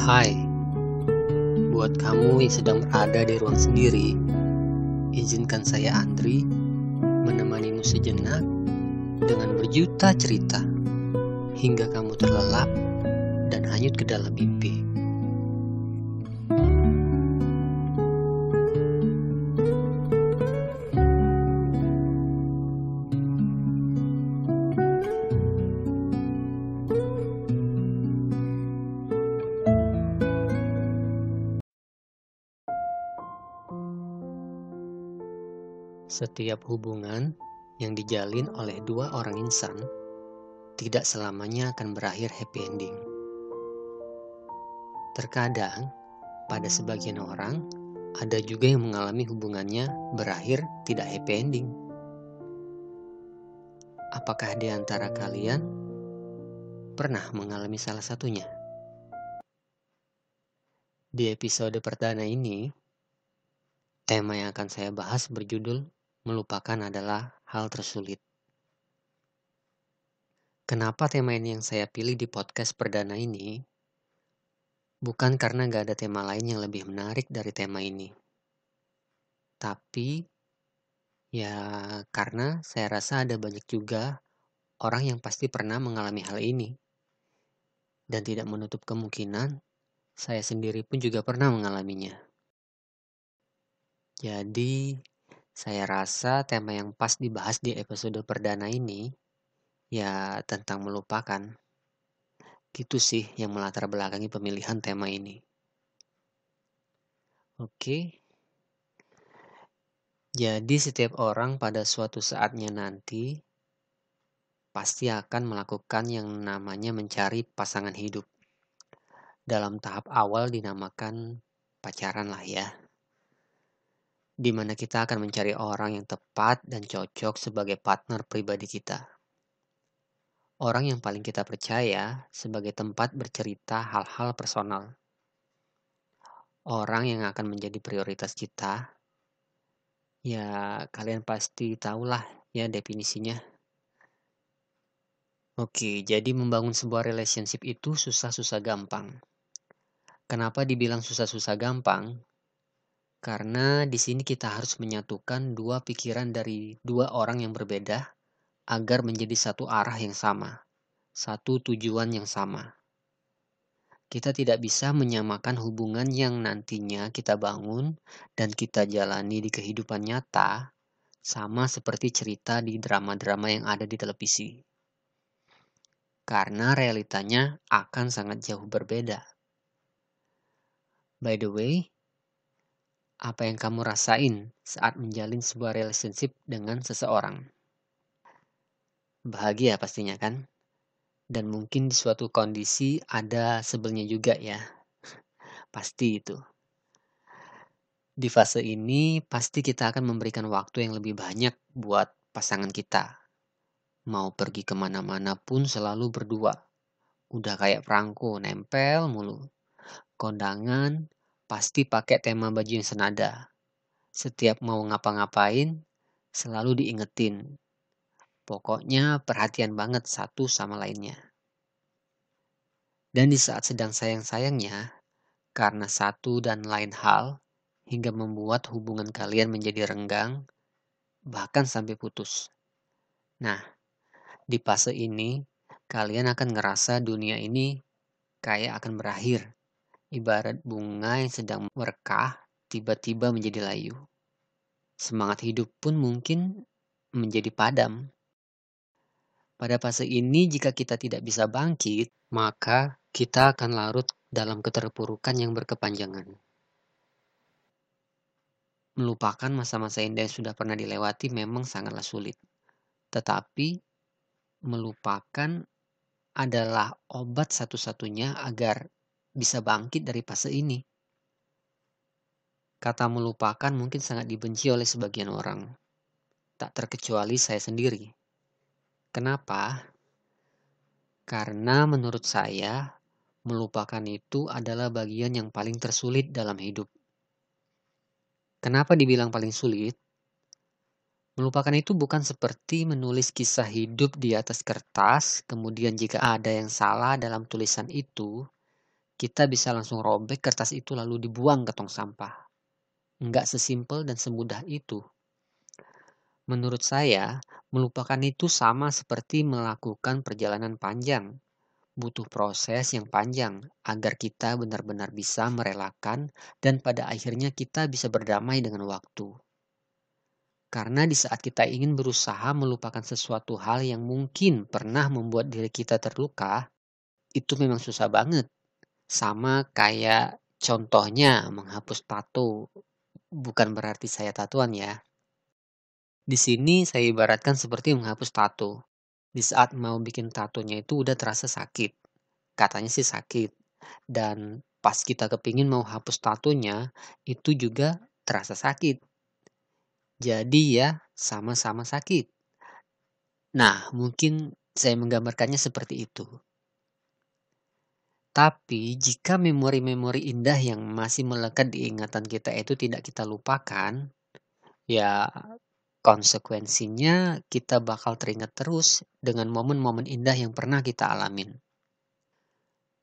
Hai, buat kamu yang sedang berada di ruang sendiri, izinkan saya Andri menemanimu sejenak dengan berjuta cerita hingga kamu terlelap dan hanyut ke dalam mimpi. Setiap hubungan yang dijalin oleh dua orang insan tidak selamanya akan berakhir happy ending. Terkadang, pada sebagian orang, ada juga yang mengalami hubungannya berakhir tidak happy ending. Apakah di antara kalian pernah mengalami salah satunya? Di episode perdana ini, tema yang akan saya bahas berjudul melupakan adalah hal tersulit. Kenapa tema ini yang saya pilih di podcast perdana ini? Bukan karena gak ada tema lain yang lebih menarik dari tema ini. Tapi, ya karena saya rasa ada banyak juga orang yang pasti pernah mengalami hal ini. Dan tidak menutup kemungkinan, saya sendiri pun juga pernah mengalaminya. Jadi, saya rasa tema yang pas dibahas di episode perdana ini ya tentang melupakan. Gitu sih yang melatar belakangi pemilihan tema ini. Oke. Jadi setiap orang pada suatu saatnya nanti pasti akan melakukan yang namanya mencari pasangan hidup. Dalam tahap awal dinamakan pacaran lah ya di mana kita akan mencari orang yang tepat dan cocok sebagai partner pribadi kita. Orang yang paling kita percaya sebagai tempat bercerita hal-hal personal. Orang yang akan menjadi prioritas kita. Ya, kalian pasti tahulah ya definisinya. Oke, jadi membangun sebuah relationship itu susah-susah gampang. Kenapa dibilang susah-susah gampang? Karena di sini kita harus menyatukan dua pikiran dari dua orang yang berbeda agar menjadi satu arah yang sama, satu tujuan yang sama. Kita tidak bisa menyamakan hubungan yang nantinya kita bangun dan kita jalani di kehidupan nyata sama seperti cerita di drama-drama yang ada di televisi. Karena realitanya akan sangat jauh berbeda. By the way, apa yang kamu rasain saat menjalin sebuah relationship dengan seseorang. Bahagia pastinya kan? Dan mungkin di suatu kondisi ada sebelnya juga ya. Pasti itu. Di fase ini pasti kita akan memberikan waktu yang lebih banyak buat pasangan kita. Mau pergi ke mana-mana pun selalu berdua. Udah kayak perangko, nempel mulu. Kondangan, pasti pakai tema baju yang senada. Setiap mau ngapa-ngapain, selalu diingetin. Pokoknya perhatian banget satu sama lainnya. Dan di saat sedang sayang-sayangnya, karena satu dan lain hal, hingga membuat hubungan kalian menjadi renggang, bahkan sampai putus. Nah, di fase ini, kalian akan ngerasa dunia ini kayak akan berakhir Ibarat bunga yang sedang merekah, tiba-tiba menjadi layu. Semangat hidup pun mungkin menjadi padam. Pada fase ini, jika kita tidak bisa bangkit, maka kita akan larut dalam keterpurukan yang berkepanjangan. Melupakan masa-masa indah yang sudah pernah dilewati memang sangatlah sulit. Tetapi, melupakan adalah obat satu-satunya agar bisa bangkit dari fase ini. Kata melupakan mungkin sangat dibenci oleh sebagian orang, tak terkecuali saya sendiri. Kenapa? Karena menurut saya, melupakan itu adalah bagian yang paling tersulit dalam hidup. Kenapa dibilang paling sulit? Melupakan itu bukan seperti menulis kisah hidup di atas kertas, kemudian jika ada yang salah dalam tulisan itu, kita bisa langsung robek kertas itu lalu dibuang ke tong sampah. Enggak sesimpel dan semudah itu. Menurut saya, melupakan itu sama seperti melakukan perjalanan panjang. Butuh proses yang panjang agar kita benar-benar bisa merelakan dan pada akhirnya kita bisa berdamai dengan waktu. Karena di saat kita ingin berusaha melupakan sesuatu hal yang mungkin pernah membuat diri kita terluka, itu memang susah banget. Sama kayak contohnya menghapus tato bukan berarti saya tatuan ya. Di sini saya ibaratkan seperti menghapus tato. Di saat mau bikin tatonya itu udah terasa sakit. Katanya sih sakit. Dan pas kita kepingin mau hapus tatonya, itu juga terasa sakit. Jadi ya sama-sama sakit. Nah, mungkin saya menggambarkannya seperti itu. Tapi jika memori-memori indah yang masih melekat di ingatan kita itu tidak kita lupakan, ya konsekuensinya kita bakal teringat terus dengan momen-momen indah yang pernah kita alamin.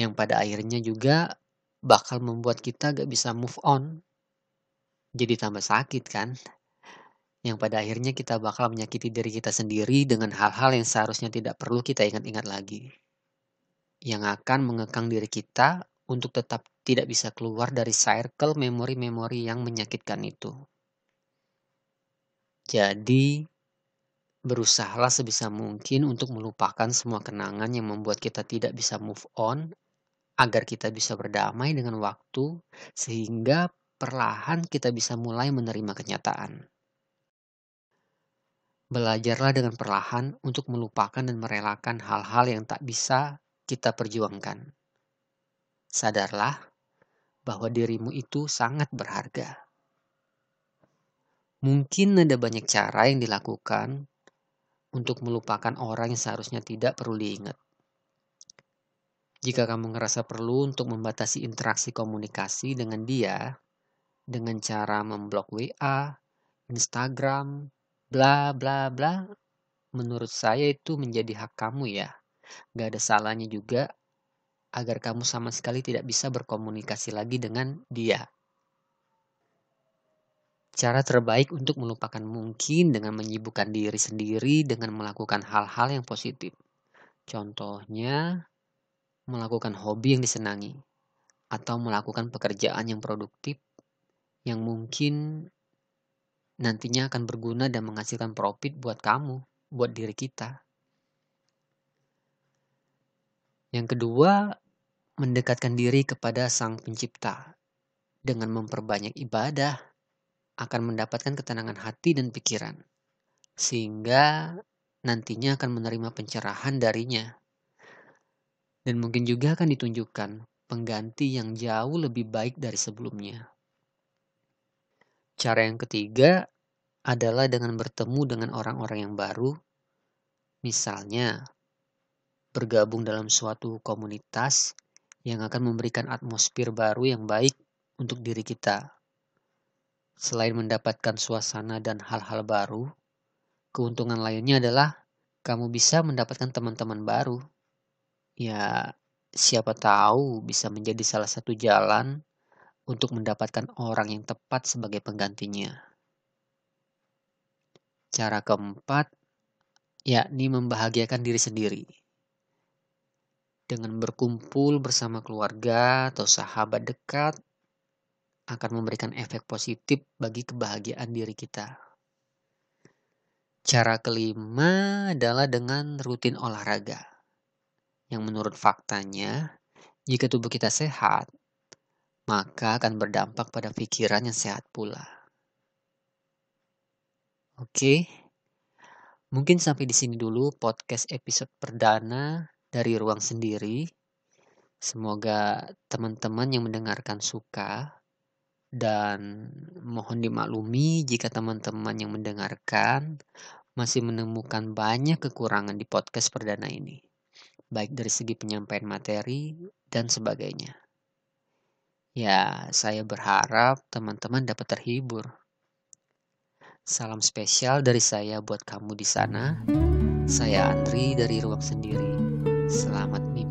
Yang pada akhirnya juga bakal membuat kita gak bisa move on. Jadi tambah sakit kan? Yang pada akhirnya kita bakal menyakiti diri kita sendiri dengan hal-hal yang seharusnya tidak perlu kita ingat-ingat lagi yang akan mengekang diri kita untuk tetap tidak bisa keluar dari circle memori-memori yang menyakitkan itu. Jadi, berusahalah sebisa mungkin untuk melupakan semua kenangan yang membuat kita tidak bisa move on, agar kita bisa berdamai dengan waktu, sehingga perlahan kita bisa mulai menerima kenyataan. Belajarlah dengan perlahan untuk melupakan dan merelakan hal-hal yang tak bisa kita perjuangkan. Sadarlah bahwa dirimu itu sangat berharga. Mungkin ada banyak cara yang dilakukan untuk melupakan orang yang seharusnya tidak perlu diingat. Jika kamu ngerasa perlu untuk membatasi interaksi komunikasi dengan dia dengan cara memblok WA, Instagram, bla bla bla, menurut saya itu menjadi hak kamu ya. Gak ada salahnya juga agar kamu sama sekali tidak bisa berkomunikasi lagi dengan dia. Cara terbaik untuk melupakan mungkin dengan menyibukkan diri sendiri dengan melakukan hal-hal yang positif. Contohnya, melakukan hobi yang disenangi atau melakukan pekerjaan yang produktif yang mungkin nantinya akan berguna dan menghasilkan profit buat kamu, buat diri kita. Yang kedua, mendekatkan diri kepada Sang Pencipta dengan memperbanyak ibadah akan mendapatkan ketenangan hati dan pikiran, sehingga nantinya akan menerima pencerahan darinya. Dan mungkin juga akan ditunjukkan pengganti yang jauh lebih baik dari sebelumnya. Cara yang ketiga adalah dengan bertemu dengan orang-orang yang baru, misalnya bergabung dalam suatu komunitas yang akan memberikan atmosfer baru yang baik untuk diri kita. Selain mendapatkan suasana dan hal-hal baru, keuntungan lainnya adalah kamu bisa mendapatkan teman-teman baru. Ya, siapa tahu bisa menjadi salah satu jalan untuk mendapatkan orang yang tepat sebagai penggantinya. Cara keempat, yakni membahagiakan diri sendiri dengan berkumpul bersama keluarga atau sahabat dekat akan memberikan efek positif bagi kebahagiaan diri kita. Cara kelima adalah dengan rutin olahraga. Yang menurut faktanya, jika tubuh kita sehat, maka akan berdampak pada pikiran yang sehat pula. Oke, mungkin sampai di sini dulu podcast episode perdana dari ruang sendiri. Semoga teman-teman yang mendengarkan suka dan mohon dimaklumi jika teman-teman yang mendengarkan masih menemukan banyak kekurangan di podcast perdana ini, baik dari segi penyampaian materi dan sebagainya. Ya, saya berharap teman-teman dapat terhibur. Salam spesial dari saya buat kamu di sana. Saya Andri dari Ruang Sendiri. Selamat mimpi.